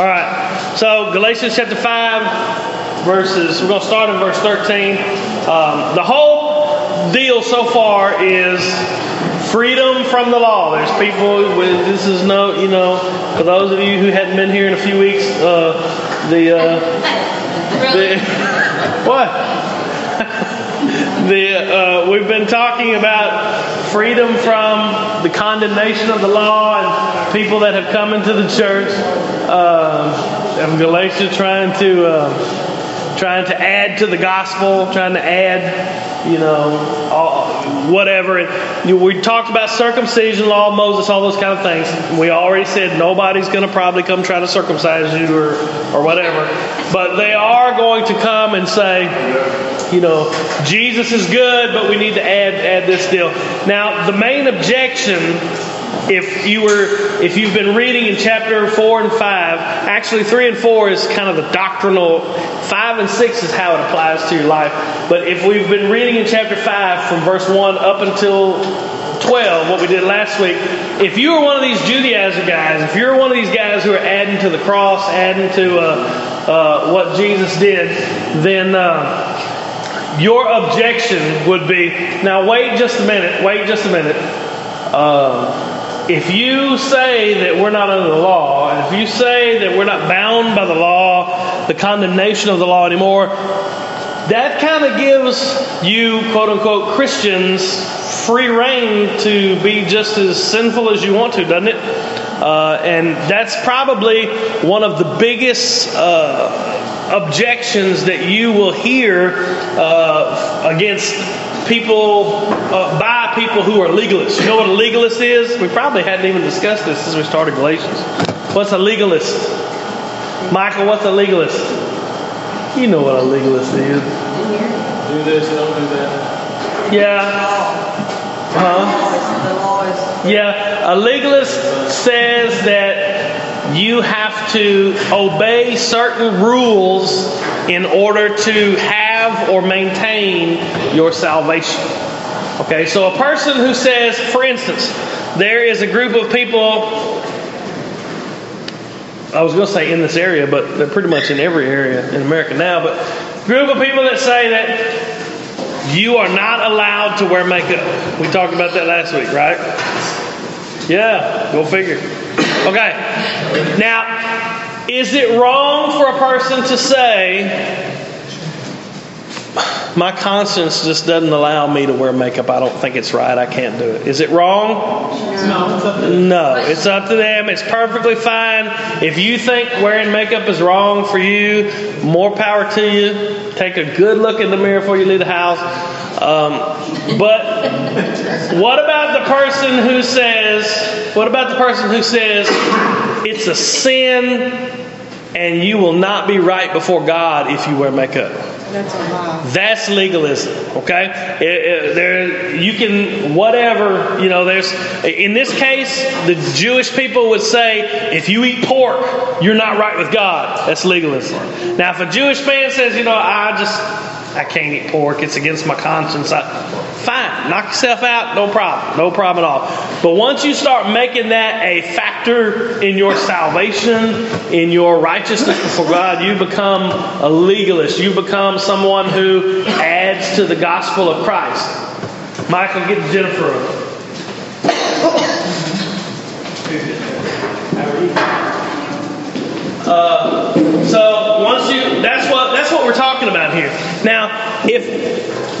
All right. So Galatians chapter five, verses. We're going to start in verse thirteen. Um, the whole deal so far is freedom from the law. There's people with this is no, you know, for those of you who hadn't been here in a few weeks, uh, the uh, the what? the uh, we've been talking about freedom from the condemnation of the law and people that have come into the church. Uh, Galatia trying to uh, trying to add to the gospel, trying to add, you know, all, whatever. And you we talked about circumcision, law Moses, all those kind of things. We already said nobody's going to probably come try to circumcise you or or whatever, but they are going to come and say you know, Jesus is good, but we need to add add this deal. Now, the main objection, if you were if you've been reading in chapter four and five, actually three and four is kind of the doctrinal. Five and six is how it applies to your life. But if we've been reading in chapter five from verse one up until 12, what we did last week, if you are one of these Judaizer guys, if you're one of these guys who are adding to the cross, adding to uh, uh, what Jesus did, then uh, your objection would be now, wait just a minute, wait just a minute. If you say that we're not under the law, and if you say that we're not bound by the law, the condemnation of the law anymore, that kind of gives you, quote unquote, Christians free rein to be just as sinful as you want to, doesn't it? Uh, and that's probably one of the biggest uh, objections that you will hear uh, against people uh, by people who are legalists. You know what a legalist is? We probably hadn't even discussed this since we started Galatians. What's a legalist? Michael, what's a legalist? You know what a legalist is. Do this, don't do that. Yeah. Huh? Yeah, a legalist says that you have to obey certain rules in order to have or maintain your salvation. Okay, so a person who says, for instance, there is a group of people, I was going to say in this area, but they're pretty much in every area in America now, but group of people that say that you are not allowed to wear makeup. We talked about that last week, right? Yeah, go figure. Okay. Now, is it wrong for a person to say, my conscience just doesn't allow me to wear makeup. I don't think it's right. I can't do it. Is it wrong? No, it's up to No, it's up to them. It's perfectly fine. If you think wearing makeup is wrong for you, more power to you. Take a good look in the mirror before you leave the house. Um, but what about the person who says, what about the person who says it's a sin and you will not be right before God if you wear makeup? That's. That's legalism, okay? It- it- there, you can whatever you know. There's in this case, the Jewish people would say, if you eat pork, you're not right with God. That's legalism. Now, if a Jewish man says, you know, I just I can't eat pork, it's against my conscience. I, fine, knock yourself out, no problem, no problem at all. But once you start making that a factor in your salvation, in your righteousness before God, you become a legalist. You become someone who adds to the gospel of Christ. Michael, get Jennifer. Uh, so once you, that's what that's what we're talking about here. Now, if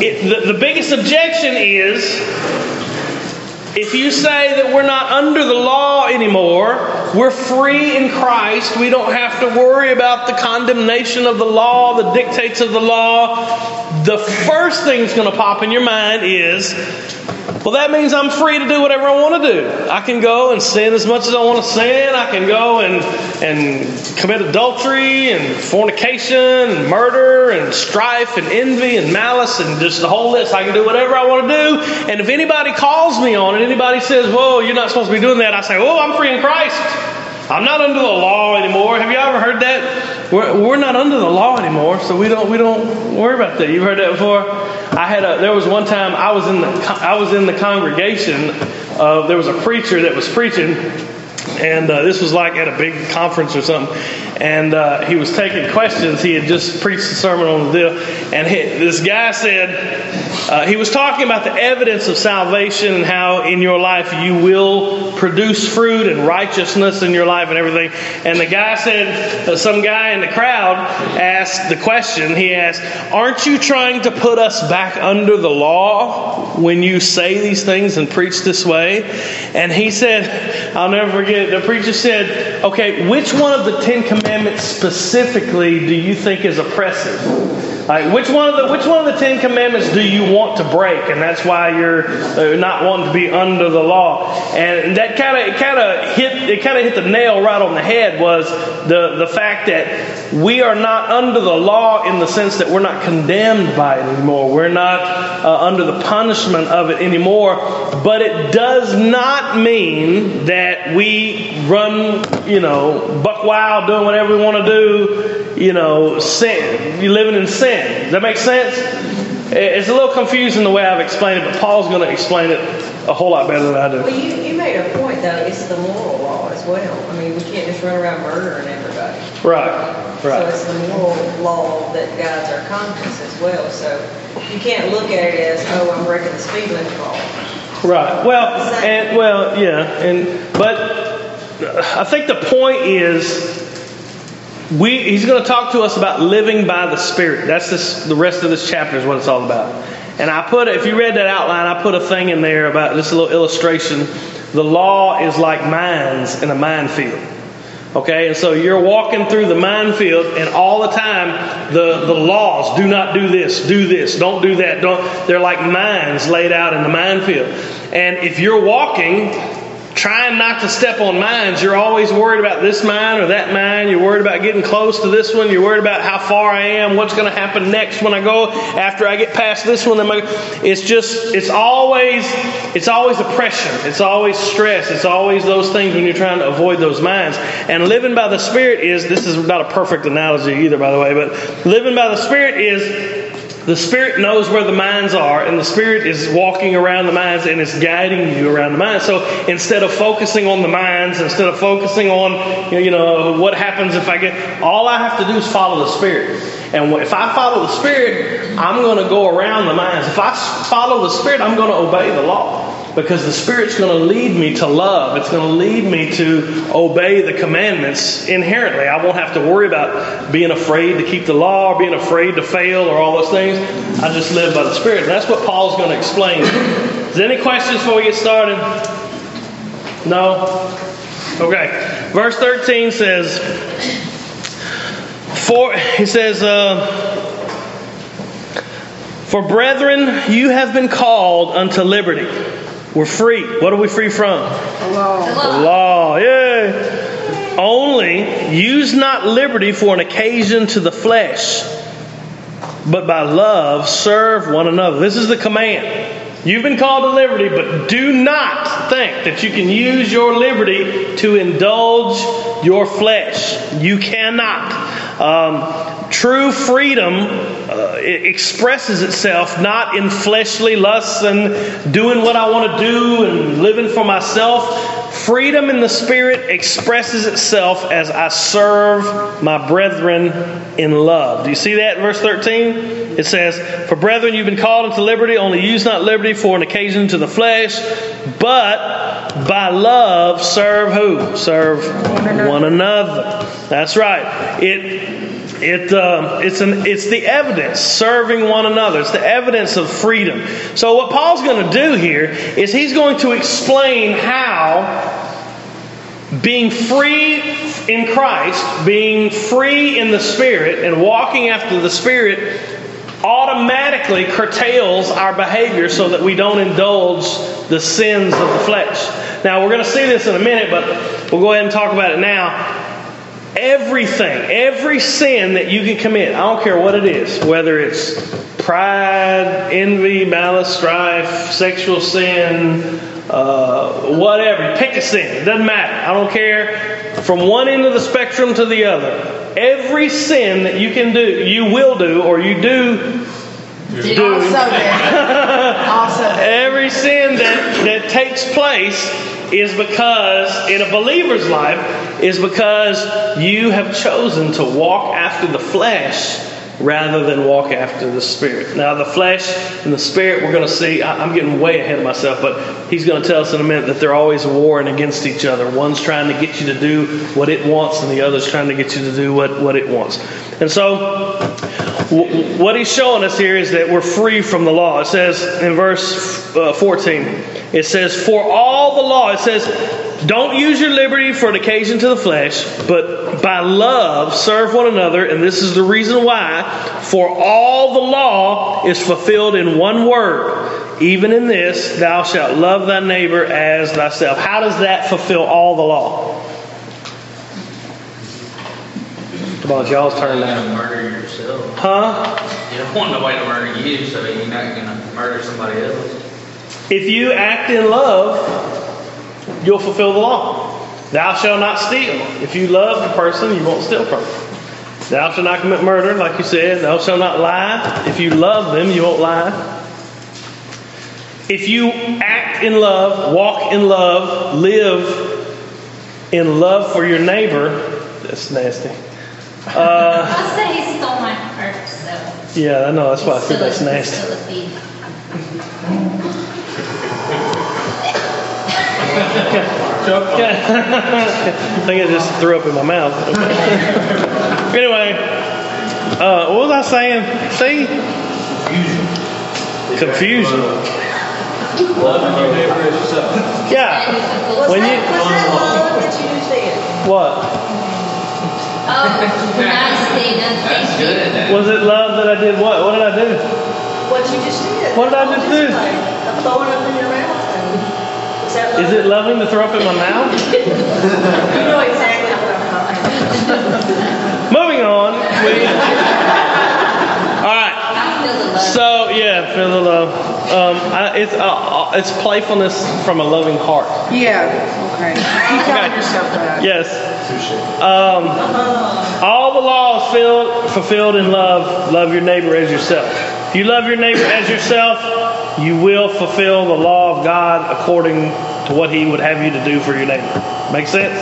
it, the, the biggest objection is if you say that we're not under the law anymore, we're free in Christ, we don't have to worry about the condemnation of the law, the dictates of the law, the first thing that's going to pop in your mind is, well, that means I'm free to do whatever I want to do. I can go and sin as much as I want to sin. I can go and, and commit adultery and fornication and murder and strife and envy and malice and just the whole list. I can do whatever I want to do. And if anybody calls me on it, anybody says, whoa, you're not supposed to be doing that, I say, oh, I'm free in Christ. I'm not under the law anymore. Have you ever heard that? We're, we're not under the law anymore, so we don't we don't worry about that. You've heard that before. I had a there was one time I was in the I was in the congregation. Uh, there was a preacher that was preaching, and uh, this was like at a big conference or something. And uh, he was taking questions. He had just preached a sermon on the deal, and he, this guy said uh, he was talking about the evidence of salvation and how in your life you will produce fruit and righteousness in your life and everything. And the guy said, uh, some guy in the crowd asked the question. He asked, "Aren't you trying to put us back under the law when you say these things and preach this way?" And he said, "I'll never forget." The preacher said, "Okay, which one of the Ten Commandments specifically do you think is oppressive?" Which one of the which one of the Ten Commandments do you want to break, and that's why you're uh, not wanting to be under the law? And that kind of kind of hit it kind of hit the nail right on the head was the the fact that we are not under the law in the sense that we're not condemned by it anymore. We're not uh, under the punishment of it anymore. But it does not mean that we run, you know, buck wild doing whatever we want to do, you know, sin. You're living in sin. Does that make sense? It's a little confusing the way I've explained it, but Paul's going to explain it a whole lot better than I do. Well, you, you made a point, though. It's the moral law as well. I mean, we can't just run around murdering everybody. Right, Right. So it's the moral law that guides our conscience as well. So you can't look at it as, oh, I'm breaking the speed limit law. Right. Well, and well, yeah, and but I think the point is we he's going to talk to us about living by the Spirit. That's this, the rest of this chapter is what it's all about. And I put if you read that outline, I put a thing in there about a little illustration. The law is like mines in a minefield. Okay, and so you're walking through the minefield, and all the time the, the laws do not do this, do this, don't do that, don't. They're like mines laid out in the minefield. And if you're walking, trying not to step on mines, you're always worried about this mine or that mine. You're worried about getting close to this one. You're worried about how far I am, what's going to happen next when I go after I get past this one. It's just, it's always, it's always oppression. It's always stress. It's always those things when you're trying to avoid those mines. And living by the Spirit is, this is not a perfect analogy either, by the way, but living by the Spirit is the Spirit knows where the minds are, and the Spirit is walking around the minds and is guiding you around the mines. So instead of focusing on the minds, instead of focusing on, you know, what happens if I get, all I have to do is follow the Spirit. And if I follow the Spirit, I'm going to go around the minds. If I follow the Spirit, I'm going to obey the law. Because the Spirit's going to lead me to love. It's going to lead me to obey the commandments inherently. I won't have to worry about being afraid to keep the law or being afraid to fail or all those things. I just live by the Spirit. And that's what Paul's going to explain. Is there any questions before we get started? No? Okay. Verse 13 says, For, he says, uh, For brethren, you have been called unto liberty. We're free. What are we free from? The law. The law. Yeah. Only use not liberty for an occasion to the flesh, but by love serve one another. This is the command. You've been called to liberty, but do not think that you can use your liberty to indulge your flesh. You cannot. Um, true freedom uh, it expresses itself not in fleshly lusts and doing what I want to do and living for myself. Freedom in the Spirit expresses itself as I serve my brethren in love. Do you see that in verse 13? It says, For brethren, you've been called into liberty, only use not liberty for an occasion to the flesh, but by love serve who? Serve one another. That's right. It it, uh, it's, an, it's the evidence, serving one another. It's the evidence of freedom. So, what Paul's going to do here is he's going to explain how being free in Christ, being free in the Spirit, and walking after the Spirit automatically curtails our behavior so that we don't indulge the sins of the flesh. Now, we're going to see this in a minute, but we'll go ahead and talk about it now. Everything, every sin that you can commit, I don't care what it is, whether it's pride, envy, malice, strife, sexual sin, uh, whatever. Pick a sin. It doesn't matter. I don't care. From one end of the spectrum to the other. Every sin that you can do, you will do, or you do do. Also. Also. Every sin that, that takes place is because, in a believer's life, is because you have chosen to walk after the flesh rather than walk after the Spirit. Now, the flesh and the Spirit, we're going to see, I'm getting way ahead of myself, but he's going to tell us in a minute that they're always warring against each other. One's trying to get you to do what it wants, and the other's trying to get you to do what, what it wants. And so, what he's showing us here is that we're free from the law. It says in verse uh, 14, it says, For all the law, it says, don't use your liberty for an occasion to the flesh, but by love serve one another. And this is the reason why. For all the law is fulfilled in one word. Even in this, thou shalt love thy neighbor as thyself. How does that fulfill all the law? Come on, y'all's turn now. Murder yourself. Huh? You don't want nobody to murder you, so you're not going to murder somebody else. If you act in love, you'll fulfill the law. Thou shalt not steal. If you love the person, you won't steal from them. Thou shalt not commit murder, like you said. Thou shalt not lie. If you love them, you won't lie. If you act in love, walk in love, live in love for your neighbor, that's nasty. Uh, I said he stole my purse, so. Yeah, I know. That's why I said that's nasty. I think I just threw up in my mouth. anyway, uh, what was I saying? See? Confusion. Loving your neighbor as yourself. Yeah. Was When that, you- was that love that you said? What? Oh, nice, Stephen. That's you. good. Was it love that I did what? What did I do? What you just did. What did I just do? Of throwing up in your mouth. And- Is? Is it loving to throw up in my mouth? You know exactly what I'm talking. Moving on. We... All right. I feel the love. So yeah, feel the love. Um, I, it's uh, uh, it's playfulness from a loving heart. Yeah, okay. Keep telling Okay. yourself that. Yes. Um, all the laws filled, fulfilled in love. Love your neighbor as yourself. If you love your neighbor as yourself, you will fulfill the law of God according to what He would have you to do for your neighbor. Make sense?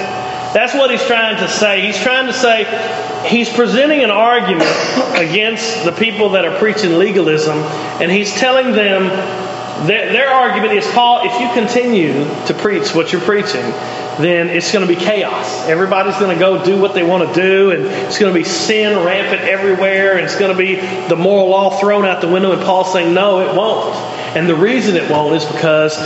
That's what he's trying to say. He's trying to say he's presenting an argument against the people that are preaching legalism, and he's telling them their, their argument is Paul, if you continue to preach what you're preaching, then it's going to be chaos. Everybody's going to go do what they want to do, and it's going to be sin rampant everywhere, and it's going to be the moral law thrown out the window. And Paul's saying, no, it won't. And the reason it won't is because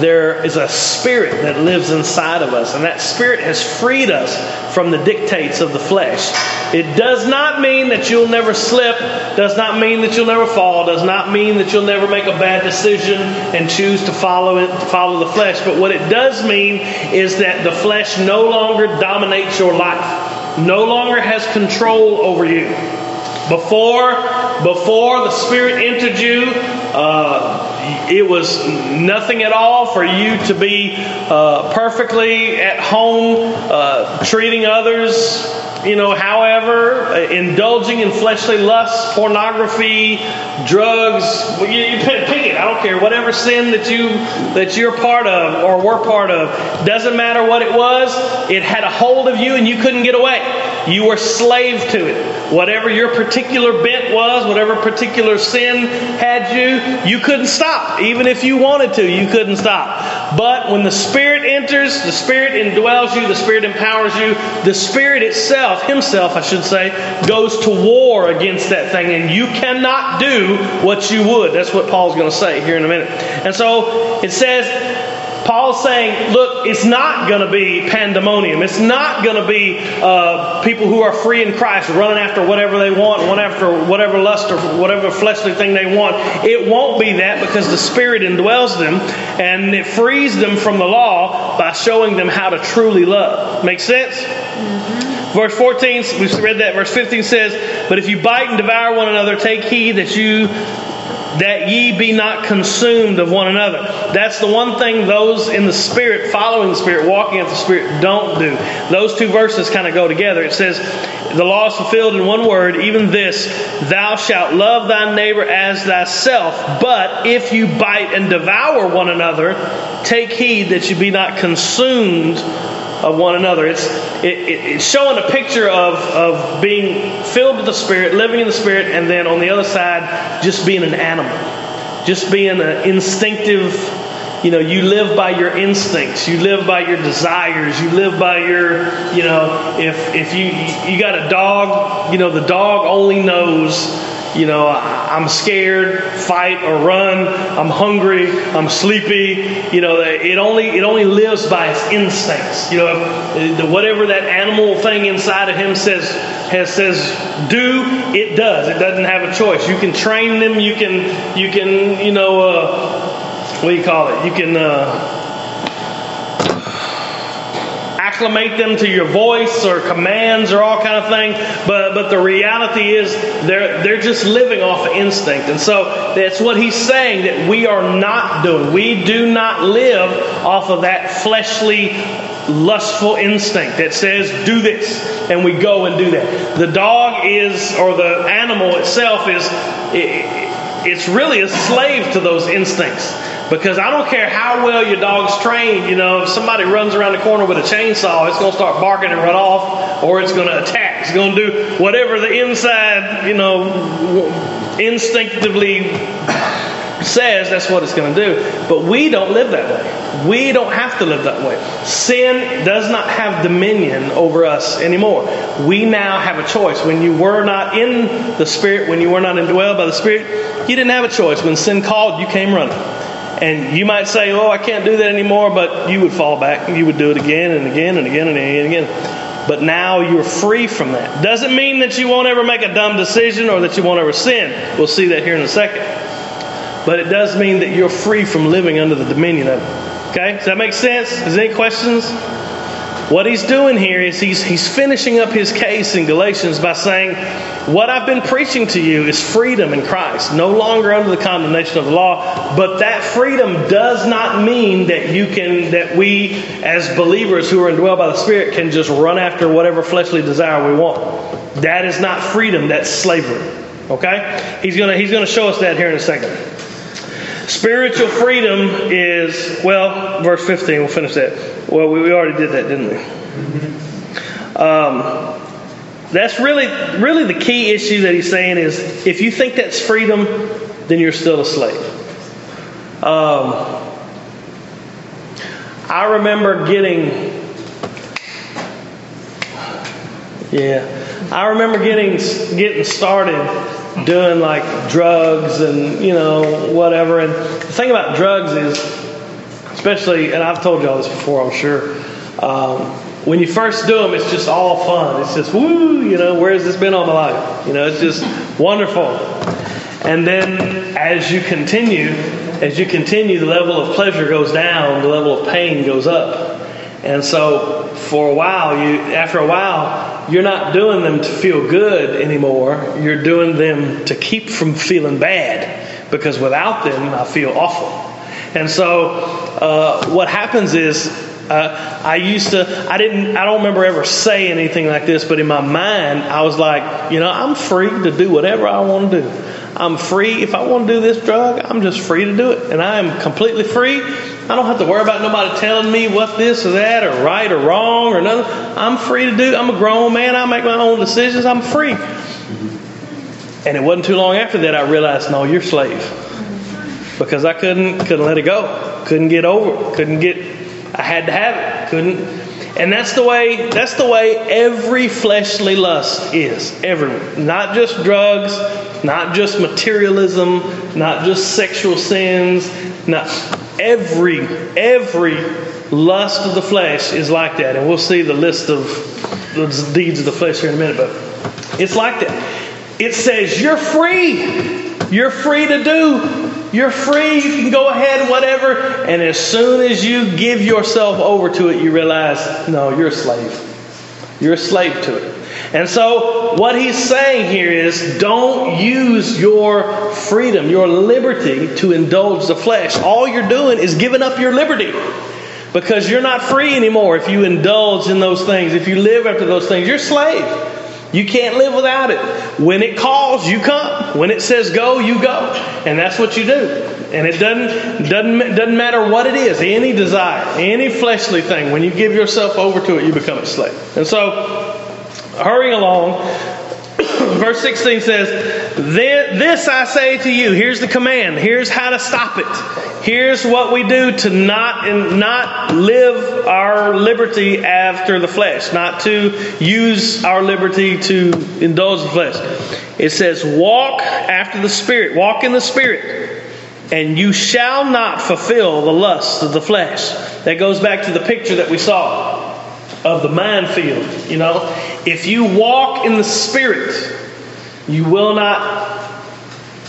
there is a spirit that lives inside of us, and that spirit has freed us from the dictates of the flesh. It does not mean that you'll never slip, does not mean that you'll never fall, does not mean that you'll never make a bad decision and choose to follow it, follow the flesh. But what it does mean is that the flesh no longer dominates your life, no longer has control over you. Before, before the Spirit entered you, uh, it was nothing at all for you to be uh, perfectly at home, uh, treating others, you know, however, uh, indulging in fleshly lusts, pornography, drugs. Well, you, you pick, pick it. I don't care. Whatever sin that you that you're part of or were part of, doesn't matter what it was. It had a hold of you, and you couldn't get away. You were slave to it. Whatever your particular bent was, whatever particular sin had you, you couldn't stop. Even if you wanted to, you couldn't stop. But when the Spirit enters, the Spirit indwells you, the Spirit empowers you, the Spirit itself, Himself, I should say, goes to war against that thing, and you cannot do what you would. That's what Paul's going to say here in a minute. And so it says, Paul's saying, look, it's not going to be pandemonium. It's not going to be uh, people who are free in Christ running after whatever they want, one after whatever lust or whatever fleshly thing they want. It won't be that because the Spirit indwells them and it frees them from the law by showing them how to truly love. Make sense? Verse 14, we read that. Verse 15 says, But if you bite and devour one another, take heed that you that ye be not consumed of one another. That's the one thing those in the Spirit, following the Spirit, walking in the Spirit, don't do. Those two verses kind of go together. It says, the law is fulfilled in one word, even this, thou shalt love thy neighbor as thyself. But if you bite and devour one another, take heed that you be not consumed of one another. It's, it, it, it's showing a picture of, of being filled with the Spirit, living in the Spirit, and then on the other side, just being an animal. Just being an instinctive, you know, you live by your instincts, you live by your desires, you live by your, you know, if, if you, you got a dog, you know, the dog only knows you know, I'm scared, fight or run. I'm hungry. I'm sleepy. You know, it only it only lives by its instincts. You know, whatever that animal thing inside of him says has says do, it does. It doesn't have a choice. You can train them. You can you can you know uh, what do you call it? You can. Uh, acclimate them to your voice or commands or all kind of thing. But but the reality is they're they're just living off of instinct. And so that's what he's saying that we are not doing. We do not live off of that fleshly lustful instinct that says do this and we go and do that. The dog is or the animal itself is it's really a slave to those instincts. Because I don't care how well your dog's trained, you know, if somebody runs around the corner with a chainsaw, it's going to start barking and run off, or it's going to attack. It's going to do whatever the inside, you know, instinctively says that's what it's going to do. But we don't live that way. We don't have to live that way. Sin does not have dominion over us anymore. We now have a choice. When you were not in the Spirit, when you were not indwelled by the Spirit, you didn't have a choice. When sin called, you came running. And you might say, oh, I can't do that anymore, but you would fall back you would do it again and again and again and again and again. But now you're free from that. Doesn't mean that you won't ever make a dumb decision or that you won't ever sin. We'll see that here in a second. But it does mean that you're free from living under the dominion of it. Okay? Does that make sense? Is there any questions? What he's doing here is he's, he's finishing up his case in Galatians by saying, What I've been preaching to you is freedom in Christ, no longer under the condemnation of the law. But that freedom does not mean that you can, that we as believers who are indwelled by the Spirit can just run after whatever fleshly desire we want. That is not freedom, that's slavery. Okay? He's gonna he's gonna show us that here in a second. Spiritual freedom is, well, verse 15, we'll finish that. Well, we, we already did that, didn't we? Um, that's really, really the key issue that he's saying is if you think that's freedom, then you're still a slave. Um, I remember getting, yeah, I remember getting getting started doing like drugs and you know whatever. And the thing about drugs is, especially, and I've told y'all this before, I'm sure. Um, when you first do them, it's just all fun. It's just woo, you know. Where has this been all my life? You know, it's just wonderful. And then as you continue, as you continue, the level of pleasure goes down, the level of pain goes up. And so for a while, you after a while, you're not doing them to feel good anymore. You're doing them to keep from feeling bad because without them, I feel awful. And so uh, what happens is uh, I used to, I didn't, I don't remember ever saying anything like this, but in my mind, I was like, you know, I'm free to do whatever I want to do. I'm free. If I want to do this drug, I'm just free to do it. And I am completely free. I don't have to worry about nobody telling me what this or that or right or wrong or nothing. I'm free to do. I'm a grown man. I make my own decisions. I'm free. And it wasn't too long after that I realized, no, you're slave. Because I couldn't couldn't let it go. Couldn't get over it. Couldn't get I had to have it. Couldn't and that's the way that's the way every fleshly lust is. Every Not just drugs, not just materialism, not just sexual sins, not every every lust of the flesh is like that. And we'll see the list of the deeds of the flesh here in a minute, but it's like that. It says you're free. You're free to do. You're free. You can go ahead, whatever. And as soon as you give yourself over to it, you realize, no, you're a slave. You're a slave to it. And so, what he's saying here is don't use your freedom, your liberty, to indulge the flesh. All you're doing is giving up your liberty because you're not free anymore if you indulge in those things. If you live after those things, you're a slave. You can't live without it. When it calls, you come. When it says go, you go. And that's what you do. And it doesn't, doesn't, doesn't matter what it is, any desire, any fleshly thing. When you give yourself over to it, you become a slave. And so, hurrying along, verse 16 says, then, This I say to you. Here's the command. Here's how to stop it. Here's what we do to not, and not live our liberty after the flesh, not to use our liberty to indulge the flesh. It says, Walk after the Spirit, walk in the Spirit, and you shall not fulfill the lust of the flesh. That goes back to the picture that we saw of the minefield. You know, if you walk in the Spirit, you will not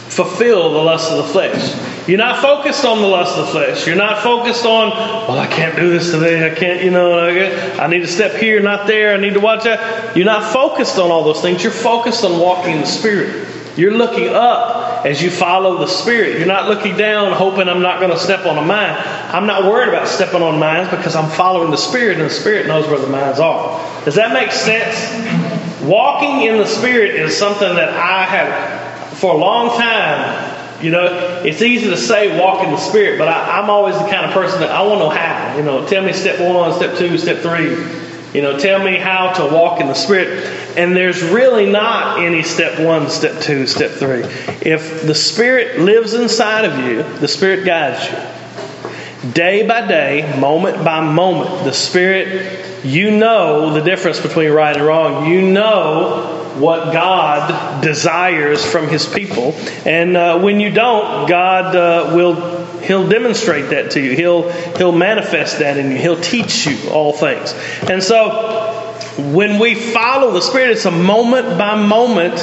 fulfill the lust of the flesh. You're not focused on the lust of the flesh. You're not focused on, well, I can't do this today. I can't, you know, I need to step here, not there. I need to watch that. You're not focused on all those things. You're focused on walking in the Spirit. You're looking up as you follow the Spirit. You're not looking down hoping I'm not going to step on a mine. I'm not worried about stepping on mines because I'm following the Spirit, and the Spirit knows where the mines are. Does that make sense? Walking in the Spirit is something that I have, for a long time, you know, it's easy to say walk in the Spirit, but I, am always the kind of person that I want to know how. You know, tell me step one, step two, step three. You know, tell me how to walk in the Spirit. And there's really not any step one, step two, step three. If the Spirit lives inside of you, the Spirit guides you. Day by day, moment by moment, the Spirit, you know the difference between right and wrong. You know what God desires from His people. And uh, when you don't, God uh, will He'll demonstrate that to you. He'll He'll manifest that in you. He'll teach you all things. And so, when we follow the Spirit, it's a moment by moment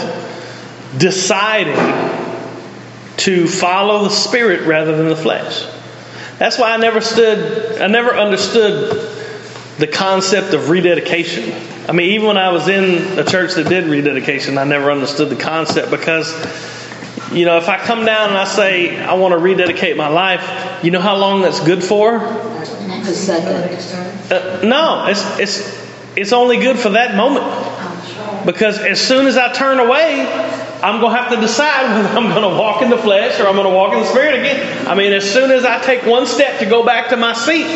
deciding to follow the Spirit rather than the flesh. That's why I never stood. I never understood the concept of rededication. I mean, even when I was in a church that did rededication, I never understood the concept because, you know, if I come down and I say, I want to rededicate my life, you know how long that's good for? A second. Uh, no, it's, it's, it's only good for that moment. Because as soon as I turn away, I'm going to have to decide whether I'm going to walk in the flesh or I'm going to walk in the spirit again. I mean, as soon as I take one step to go back to my seat,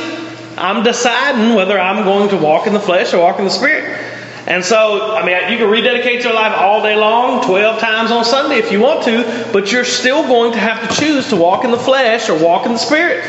I'm deciding whether I'm going to walk in the flesh or walk in the spirit. And so, I mean, you can rededicate your life all day long, 12 times on Sunday if you want to, but you're still going to have to choose to walk in the flesh or walk in the Spirit.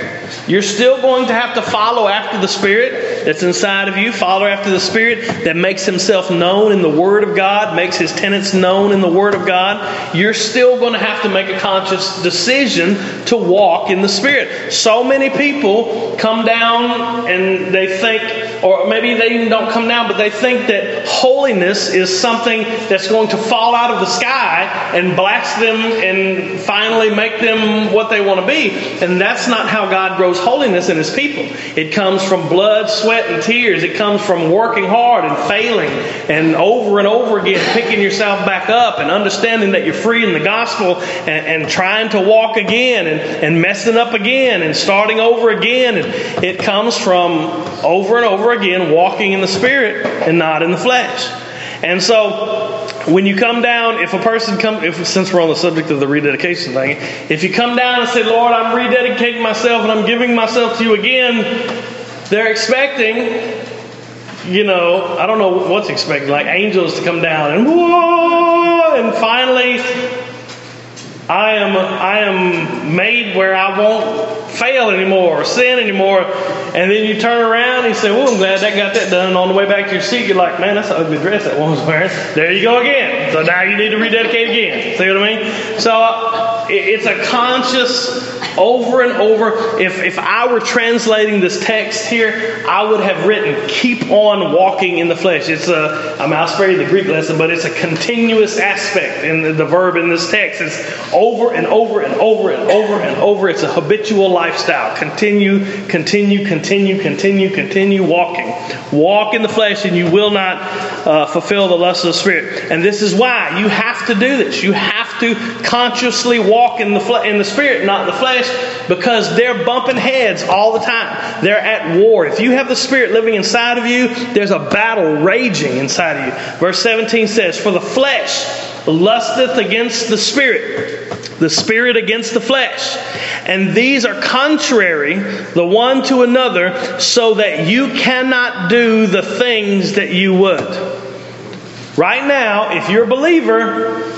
You're still going to have to follow after the Spirit that's inside of you, follow after the Spirit that makes Himself known in the Word of God, makes His tenets known in the Word of God. You're still going to have to make a conscious decision to walk in the Spirit. So many people come down and they think, or maybe they even don't come down, but they think that holiness is something that's going to fall out of the sky and blast them and finally make them what they want to be. And that's not how God grows holiness in His people. It comes from blood, sweat, and tears. It comes from working hard and failing and over and over again picking yourself back up and understanding that you're free in the gospel and, and trying to walk again and, and messing up again and starting over again. And it comes from over and over again walking in the Spirit and not in the flesh flesh. And so when you come down, if a person come, if since we're on the subject of the rededication thing, if you come down and say, "Lord, I'm rededicating myself and I'm giving myself to you again," they're expecting, you know, I don't know what's expecting, like angels to come down and whoa, and finally, I am I am made where I won't fail anymore or sin anymore. And then you turn around and you say, Well, I'm glad that got that done. On the way back to your seat, you're like, Man, that's an ugly dress that woman's wearing. There you go again. So now you need to rededicate again. See what I mean? So it's a conscious over and over. If, if I were translating this text here, I would have written, keep on walking in the flesh. It's a, I mean, spare you the Greek lesson, but it's a continuous aspect in the, the verb in this text. It's over and over and over and over and over. It's a habitual lifestyle. Continue, continue, continue, continue, continue walking. Walk in the flesh and you will not uh, fulfill the lust of the Spirit. And this is why you have to do this. You have to consciously walk in the, fle- in the Spirit, not the flesh, because they're bumping heads all the time. They're at war. If you have the Spirit living inside of you, there's a battle raging inside of you. Verse 17 says, For the flesh lusteth against the Spirit, the Spirit against the flesh. And these are contrary the one to another, so that you cannot do the things that you would. Right now, if you're a believer,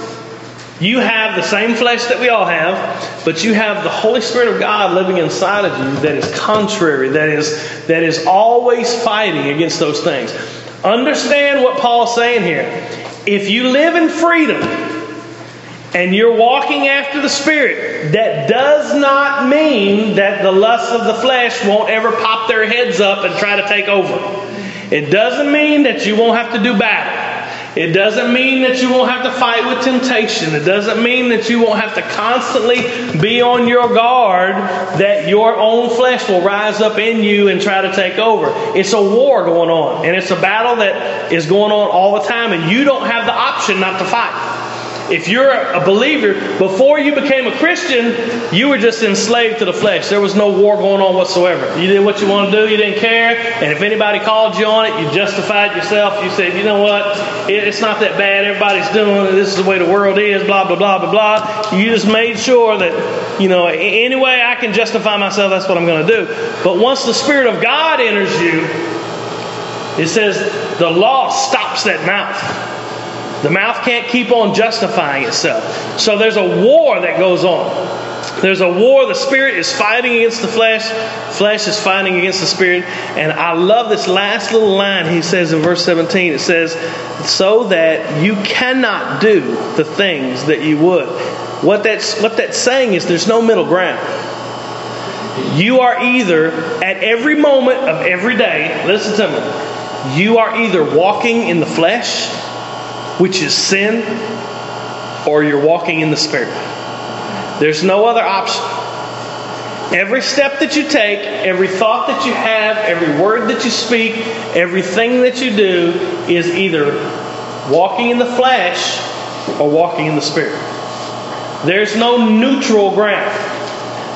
you have the same flesh that we all have, but you have the Holy Spirit of God living inside of you that is contrary, that is, that is always fighting against those things. Understand what Paul's saying here. If you live in freedom and you're walking after the Spirit, that does not mean that the lusts of the flesh won't ever pop their heads up and try to take over. It doesn't mean that you won't have to do battle. It doesn't mean that you won't have to fight with temptation. It doesn't mean that you won't have to constantly be on your guard that your own flesh will rise up in you and try to take over. It's a war going on, and it's a battle that is going on all the time, and you don't have the option not to fight. If you're a believer, before you became a Christian, you were just enslaved to the flesh. There was no war going on whatsoever. You did what you want to do, you didn't care. And if anybody called you on it, you justified yourself. You said, you know what? It's not that bad. Everybody's doing it. This is the way the world is, blah, blah, blah, blah, blah. You just made sure that, you know, any way I can justify myself, that's what I'm going to do. But once the Spirit of God enters you, it says the law stops that mouth. The mouth can't keep on justifying itself. So there's a war that goes on. There's a war. The spirit is fighting against the flesh. Flesh is fighting against the spirit. And I love this last little line he says in verse 17. It says, So that you cannot do the things that you would. What that's, what that's saying is there's no middle ground. You are either, at every moment of every day, listen to me, you are either walking in the flesh which is sin, or you're walking in the Spirit. There's no other option. Every step that you take, every thought that you have, every word that you speak, everything that you do is either walking in the flesh or walking in the Spirit. There's no neutral ground.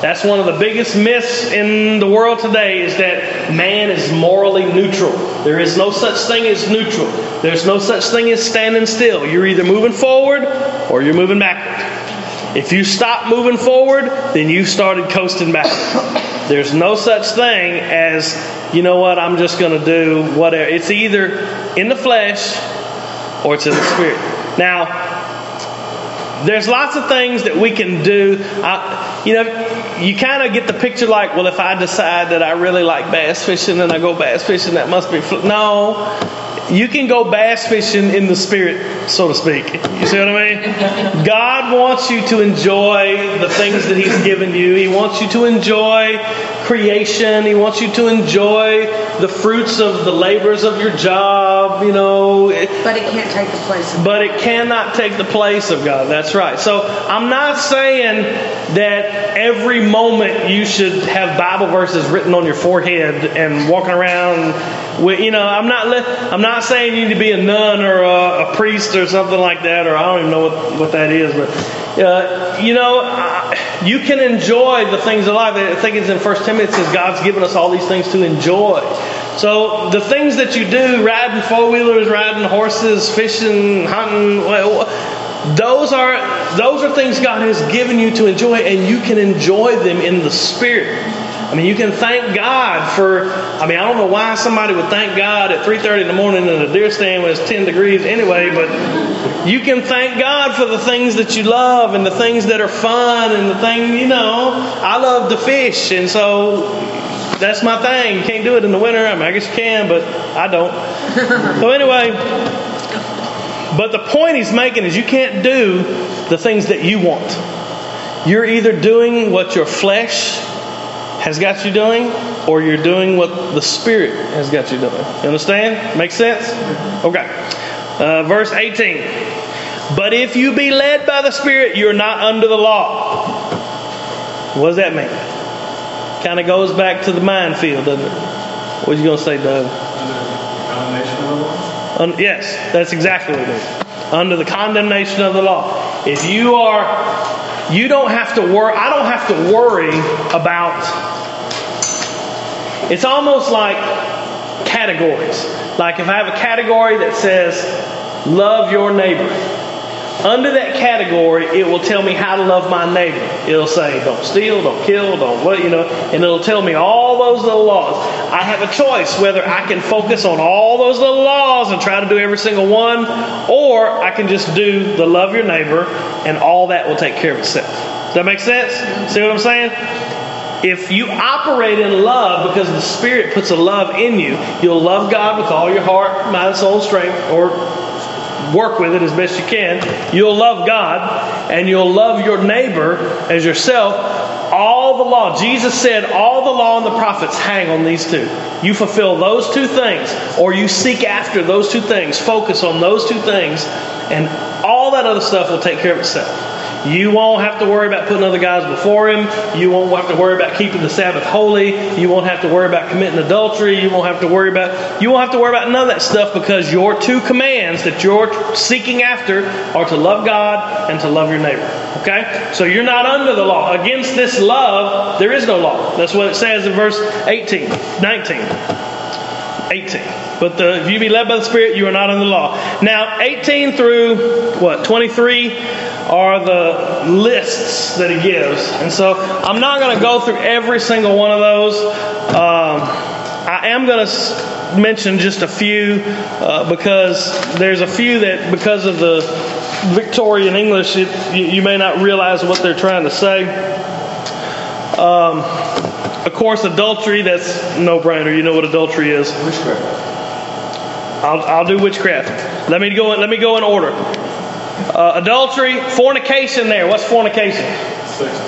That's one of the biggest myths in the world today is that man is morally neutral. There is no such thing as neutral. There's no such thing as standing still. You're either moving forward or you're moving backward. If you stop moving forward, then you started coasting back. There's no such thing as, you know what, I'm just going to do whatever. It's either in the flesh or it's in the spirit. Now, there's lots of things that we can do. I, you know, you kind of get the picture like, well, if I decide that I really like bass fishing and I go bass fishing, that must be. Fl-. No, you can go bass fishing in the spirit, so to speak. You see what I mean? God wants you to enjoy the things that He's given you. He wants you to enjoy creation. He wants you to enjoy the fruits of the labors of your job, you know. But it can't take the place of But it cannot take the place of God. That's right. So I'm not saying that every moment you should have Bible verses written on your forehead and walking around you know, I'm not I'm not saying you need to be a nun or a, a priest or something like that, or I don't even know what, what that is, but uh, you know, uh, you can enjoy the things of life. I think it's in First Timothy. It says God's given us all these things to enjoy. So the things that you do, riding four wheelers, riding horses, fishing, hunting, those are those are things God has given you to enjoy, and you can enjoy them in the spirit. I mean, you can thank God for. I mean, I don't know why somebody would thank God at 3:30 in the morning in a deer stand when it's 10 degrees anyway, but you can thank God for the things that you love and the things that are fun and the thing. You know, I love to fish, and so that's my thing. You can't do it in the winter. I mean, I guess you can, but I don't. so anyway, but the point he's making is you can't do the things that you want. You're either doing what your flesh has got you doing, or you're doing what the Spirit has got you doing. You understand? Make sense? Okay. Uh, verse 18. But if you be led by the Spirit, you're not under the law. What does that mean? Kind of goes back to the minefield, doesn't it? What you going to say, Doug? Under Condemnation of the law? Yes, that's exactly what it is. Under the condemnation of the law. If you are, you don't have to worry, I don't have to worry about, it's almost like categories. Like if I have a category that says, love your neighbor. Under that category, it will tell me how to love my neighbor. It'll say, don't steal, don't kill, don't what, you know, and it'll tell me all those little laws. I have a choice whether I can focus on all those little laws and try to do every single one, or I can just do the love your neighbor and all that will take care of itself. Does that make sense? See what I'm saying? If you operate in love because the Spirit puts a love in you, you'll love God with all your heart, mind, soul, and strength, or work with it as best you can. You'll love God and you'll love your neighbor as yourself. All the law, Jesus said, all the law and the prophets hang on these two. You fulfill those two things, or you seek after those two things, focus on those two things, and all that other stuff will take care of itself. You won't have to worry about putting other guys before him. You won't have to worry about keeping the Sabbath holy. You won't have to worry about committing adultery. You won't have to worry about you won't have to worry about none of that stuff because your two commands that you're seeking after are to love God and to love your neighbor. Okay? So you're not under the law. Against this love, there is no law. That's what it says in verse 18, 19. 18. But the, if you be led by the Spirit, you are not under the law. Now, 18 through what 23 are the lists that he gives, and so I'm not going to go through every single one of those. Um, I am going to mention just a few uh, because there's a few that because of the Victorian English, it, you, you may not realize what they're trying to say. Um, of course, adultery, that's no brainer. You know what adultery is. Witchcraft. I'll, I'll do witchcraft. Let me go in, let me go in order. Uh, adultery, fornication there. What's fornication? Sex.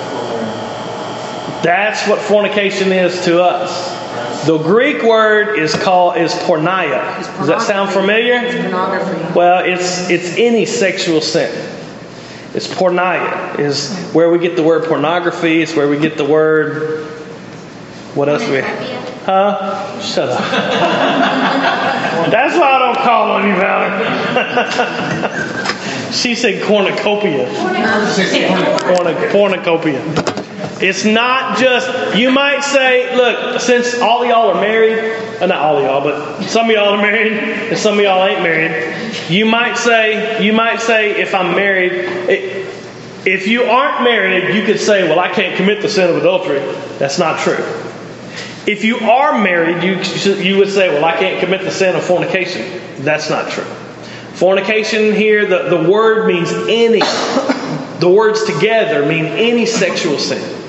That's what fornication is to us. The Greek word is called is porneia. Does that sound It's familiar? pornography. Well, it's it's any sexual sin. It's porneia is where we get the word pornography. It's where we get the word. What else we? Huh? Shut up. That's why I don't call on you, Valerie. she said cornucopia. Cornucopia. It's not just, you might say, look, since all of y'all are married, uh, not all of y'all, but some of y'all are married and some of y'all ain't married. You might say, you might say, if I'm married, it, if you aren't married, you could say, well, I can't commit the sin of adultery. That's not true. If you are married, you, you would say, well, I can't commit the sin of fornication. That's not true. Fornication here, the, the word means any. The words together mean any sexual sin.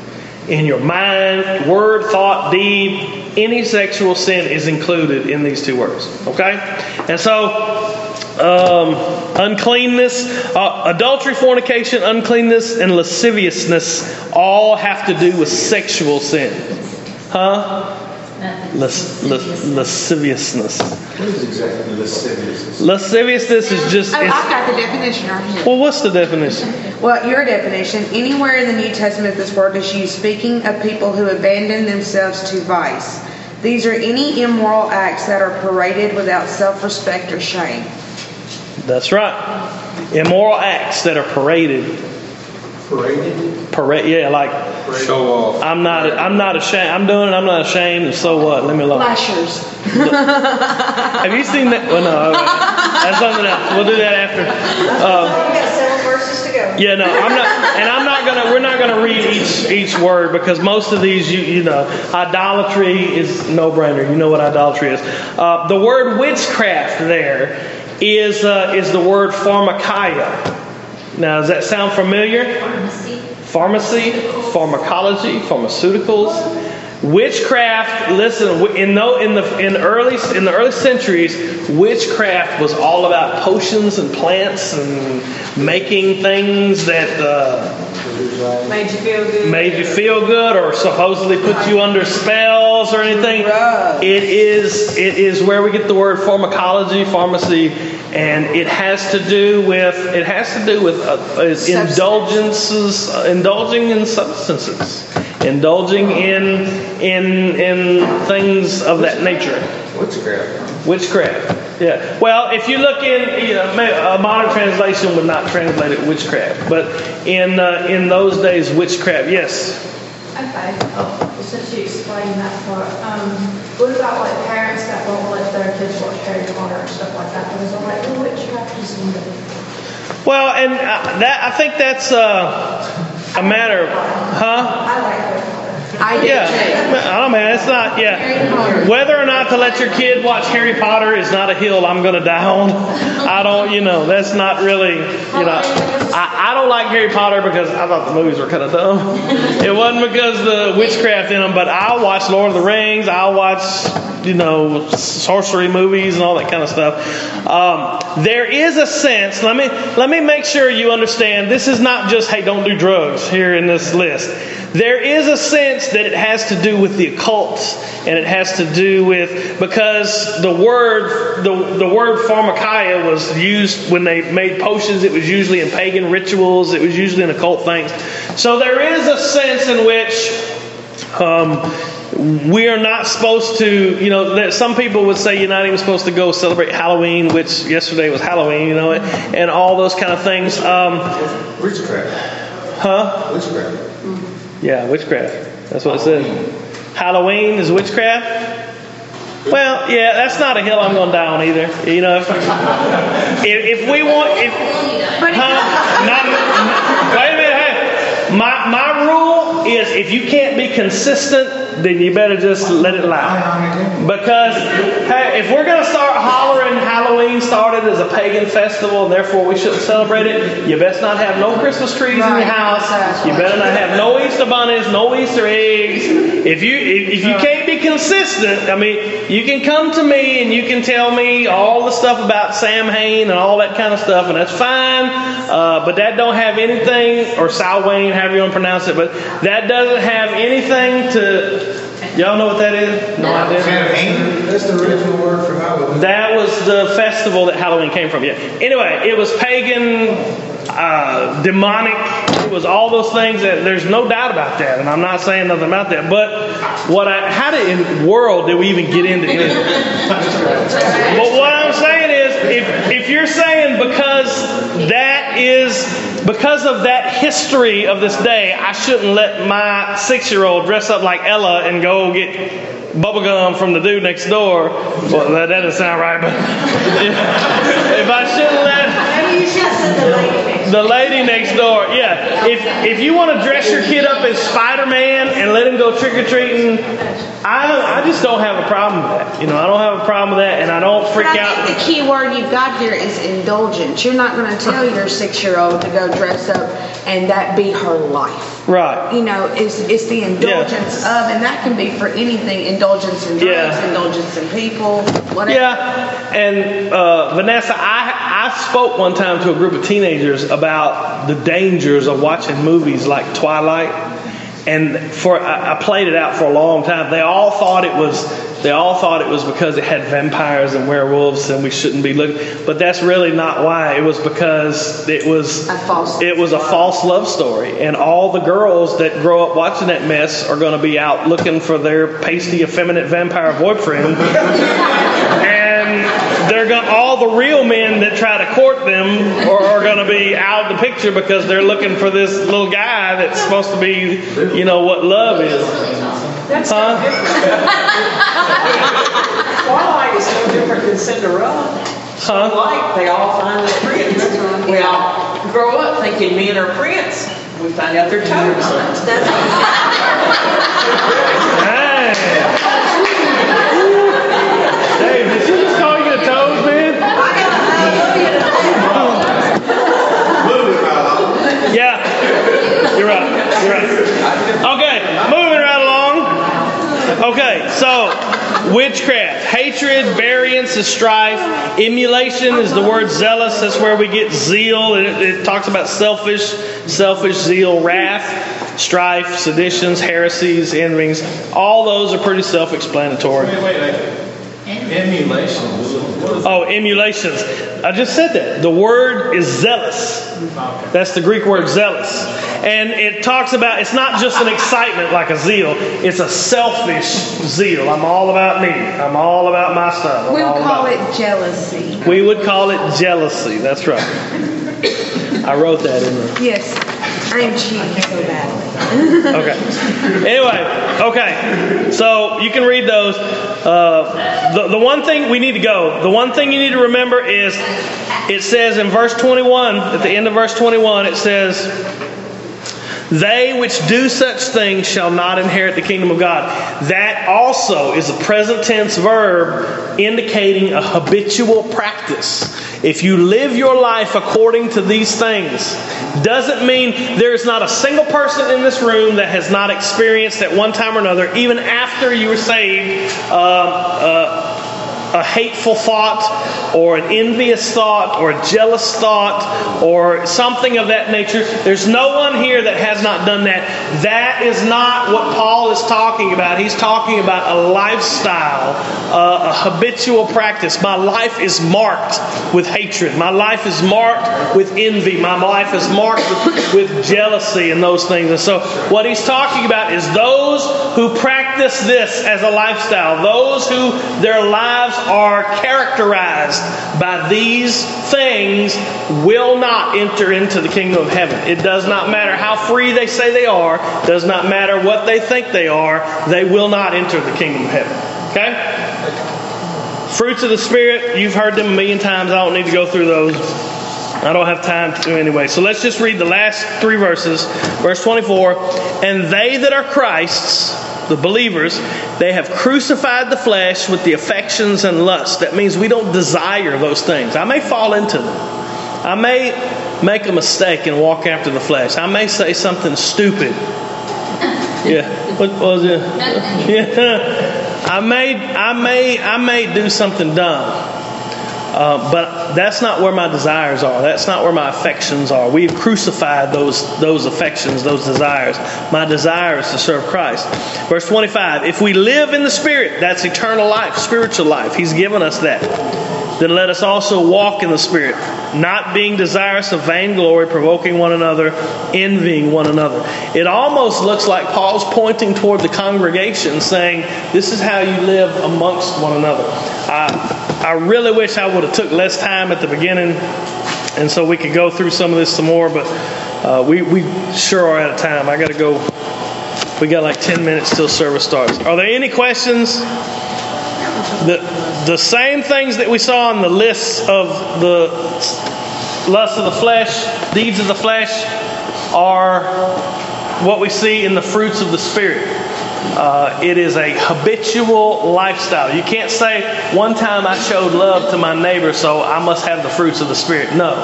In your mind, word, thought, deed, any sexual sin is included in these two words. Okay? And so, um, uncleanness, uh, adultery, fornication, uncleanness, and lasciviousness all have to do with sexual sin. Huh? Las- las- lasciviousness. What is exactly lasciviousness? Lasciviousness is just. Oh, I've got the definition right here. well, what's the definition? Well, your definition, anywhere in the New Testament this word is used speaking of people who abandon themselves to vice. These are any immoral acts that are paraded without self-respect or shame. That's right. Immoral acts that are paraded. Paraded? Parade, yeah, like Show off. I'm not. I'm not ashamed. I'm doing it. I'm not ashamed. And so what? Let me alone. Flashers. Have you seen that? Well, no. okay. That's something else. We'll do that after. Um, We've got several verses to go. Yeah, no, I'm not, and I'm not gonna. We're not gonna read each each word because most of these, you you know, idolatry is no brainer. You know what idolatry is. Uh, the word witchcraft there is uh, is the word pharmakia. Now, does that sound familiar? Pharmacy. Pharmacology, pharmaceuticals. Witchcraft, listen, in the, in the in early in the early centuries, witchcraft was all about potions and plants and making things that uh, Made you feel good. made you feel good or supposedly put you under spells or anything. It is it is where we get the word pharmacology, pharmacy, and it has to do with it has to do with uh, indulgences, uh, indulging in substances, indulging in in in things of that nature. Witchcraft. Witchcraft. Yeah. Well, if you look in, you know, a modern translation would not translate it witchcraft, but in uh, in those days, witchcraft. Yes. Okay, oh, since you explained that part, um, what about like parents that won't let their kids watch Harry Potter and stuff like that? Because I'm like, well, witchcraft is in Well, and uh, that I think that's uh, a matter, huh? I like Harry Potter. I do Yeah, don't man. It's not. Yeah, whether or not to let your kid watch Harry Potter is not a hill I'm going to die on. I don't, you know, that's not really, you know. I, I don't like Harry Potter because I thought the movies were kind of dumb. It wasn't because the witchcraft in them, but I'll watch Lord of the Rings. I'll watch, you know, sorcery movies and all that kind of stuff. Um, there is a sense. Let me let me make sure you understand. This is not just hey, don't do drugs here in this list. There is a sense that it has to do with the occult, and it has to do with because the word the, the word pharmakia was used when they made potions. It was usually in pagan rituals. It was usually in occult things. So there is a sense in which um, we are not supposed to, you know, that some people would say you're not even supposed to go celebrate Halloween, which yesterday was Halloween, you know, and all those kind of things. Um, Witchcraft. huh? Witchcraft. Yeah, witchcraft. That's what it says. Halloween is witchcraft. Well, yeah, that's not a hill I'm going to die on either. You know, if, if, if we want, if, huh? Not, wait a minute. Hey, my my is if you can't be consistent, then you better just let it lie. Because hey, if we're going to start hollering Halloween started as a pagan festival, and therefore we shouldn't celebrate it, you best not have no Christmas trees in your house. You better not have no Easter bunnies, no Easter eggs. If you if, if you can't be consistent, I mean, you can come to me and you can tell me all the stuff about Samhain and all that kind of stuff, and that's fine. Uh, but that don't have anything, or Sal Wayne, however you want to pronounce it, but that doesn't have anything to. Y'all know what that is? No idea. That's the original word for Halloween. That was the festival that Halloween came from. Yeah. Anyway, it was pagan, uh, demonic. It was all those things. That there's no doubt about that, and I'm not saying nothing about that. But what I, how did in the world did we even get into anything? but what I'm saying is, if if you're saying because that is because of that history of this day, I shouldn't let my six-year-old dress up like Ella and go get bubblegum from the dude next door. Well, that doesn't sound right, but if, if I shouldn't let Maybe you should have said. The lady next door, yeah. If if you want to dress your kid up as Spider-Man and let him go trick or treating, I I just don't have a problem with that. You know, I don't have a problem with that, and I don't freak But I out. think the key word you've got here is indulgence. You're not going to tell your six-year-old to go dress up and that be her life. Right. You know, it's it's the indulgence of, and that can be for anything: indulgence in drugs, Yeah. indulgence in people, whatever. Yeah, and uh, Vanessa, I I spoke one time to a group of teenagers about the dangers of watching movies like Twilight, and for I, I played it out for a long time. They all thought it was they all thought it was because it had vampires and werewolves, and we shouldn't be looking. But that's really not why. It was because it was A false- it was a false love story, and all the girls that grow up watching that mess are going to be out looking for their pasty, effeminate vampire boyfriend and they're going all the real men that try to court them are, are going to be out of the picture because they're looking for this little guy that's supposed to be, you know, what love is. That's Huh? no. Twilight is no different than Cinderella. Huh? Like, they all find their prince. We all grow up thinking men are prince. We find out they're toads. Hey. Hey, did she just call you a toad, man? Yeah, you're right. You're right. Okay, moving right along. Okay, so witchcraft, hatred, variance is strife. Emulation is the word zealous. That's where we get zeal. It, it talks about selfish, selfish zeal, wrath, strife, seditions, heresies, envyings. All those are pretty self-explanatory. Wait, wait, wait. Emulation. Oh, emulations. I just said that. The word is zealous. That's the Greek word zealous. And it talks about, it's not just an excitement like a zeal, it's a selfish zeal. I'm all about me. I'm all about my stuff. I'm We would call it jealousy. We would call it jealousy. That's right. I wrote that in there. Yes, So. Okay. Anyway, okay. So you can read those. Uh, the, the one thing we need to go, the one thing you need to remember is it says in verse 21, at the end of verse 21, it says, they which do such things shall not inherit the kingdom of God. That also is a present tense verb indicating a habitual practice. If you live your life according to these things, doesn't mean there is not a single person in this room that has not experienced at one time or another, even after you were saved, uh, uh, a hateful thought or an envious thought or a jealous thought or something of that nature. There's no one here that has not done that. That is not what Paul is talking about. He's talking about a lifestyle, a habitual practice. My life is marked with hatred. My life is marked with envy. My life is marked with, with jealousy and those things. And so, what he's talking about is those who practice this as a lifestyle, those who their lives are characterized by these things will not enter into the kingdom of heaven. It does not matter how free they say they are, does not matter what they think they are, they will not enter the kingdom of heaven. Okay? Fruits of the Spirit, you've heard them a million times. I don't need to go through those. I don't have time to do anyway. So let's just read the last three verses. Verse 24 And they that are Christ's, the believers, they have crucified the flesh with the affections and lusts. That means we don't desire those things. I may fall into them. I may make a mistake and walk after the flesh. I may say something stupid. Yeah. What was it? Yeah. I may, I may, I may do something dumb. Uh, but that's not where my desires are. That's not where my affections are. We've crucified those those affections, those desires. My desire is to serve Christ. Verse 25. If we live in the Spirit, that's eternal life, spiritual life. He's given us that. Then let us also walk in the Spirit, not being desirous of vainglory, provoking one another, envying one another. It almost looks like Paul's pointing toward the congregation, saying, "This is how you live amongst one another." I really wish I would have took less time at the beginning, and so we could go through some of this some more. But uh, we we sure are out of time. I got to go. We got like ten minutes till service starts. Are there any questions? The the same things that we saw on the list of the lust of the flesh, deeds of the flesh, are what we see in the fruits of the spirit. Uh, it is a habitual lifestyle. You can't say, one time I showed love to my neighbor, so I must have the fruits of the Spirit. No.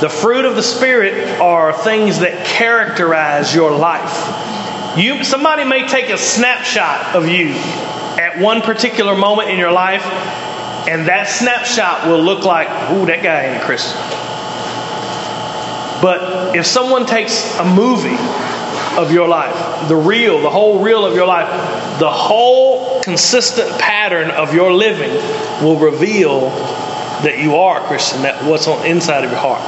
The fruit of the Spirit are things that characterize your life. You, somebody may take a snapshot of you at one particular moment in your life, and that snapshot will look like, ooh, that guy ain't a Christian. But if someone takes a movie of your life, the reel, the whole reel of your life, the whole consistent pattern of your living will reveal that you are a Christian, that what's on inside of your heart.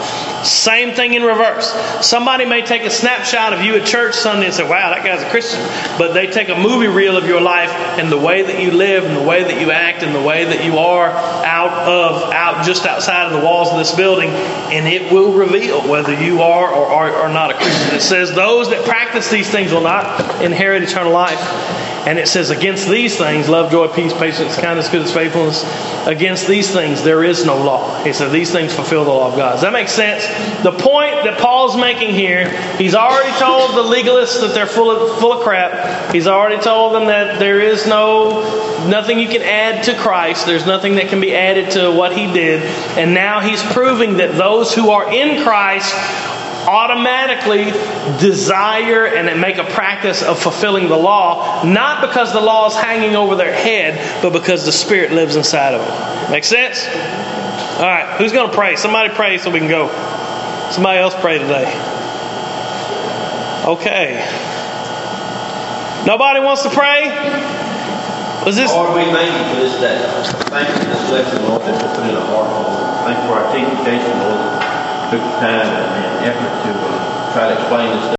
Same thing in reverse. Somebody may take a snapshot of you at church Sunday and say, wow, that guy's a Christian. But they take a movie reel of your life and the way that you live and the way that you act and the way that you are out of, out just outside of the walls of this building, and it will reveal whether you are or are, not a Christian. It says, those that practice these things will not inherit eternal life. And it says, against these things, love, joy, peace, patience, kindness, goodness, faithfulness, against these things there is no law. He said, these things fulfill the law of God. Does that make sense? The point that Paul's making here, he's already told the legalists that they're full of, full of crap. He's already told them that there is no, nothing you can add to Christ. There's nothing that can be added to what he did. And now he's proving that those who are in Christ automatically desire and make a practice of fulfilling the law, not because the law is hanging over their head, but because the Spirit lives inside of them. Make sense? All right, who's going to pray? Somebody pray so we can go. Somebody else pray today. Okay. Nobody wants to pray? Was this? Lord, we thank you for this day. Thank you for this lesson, Lord, that you put in our heart. Thank you for our Jason, Lord, took time and effort to try to explain this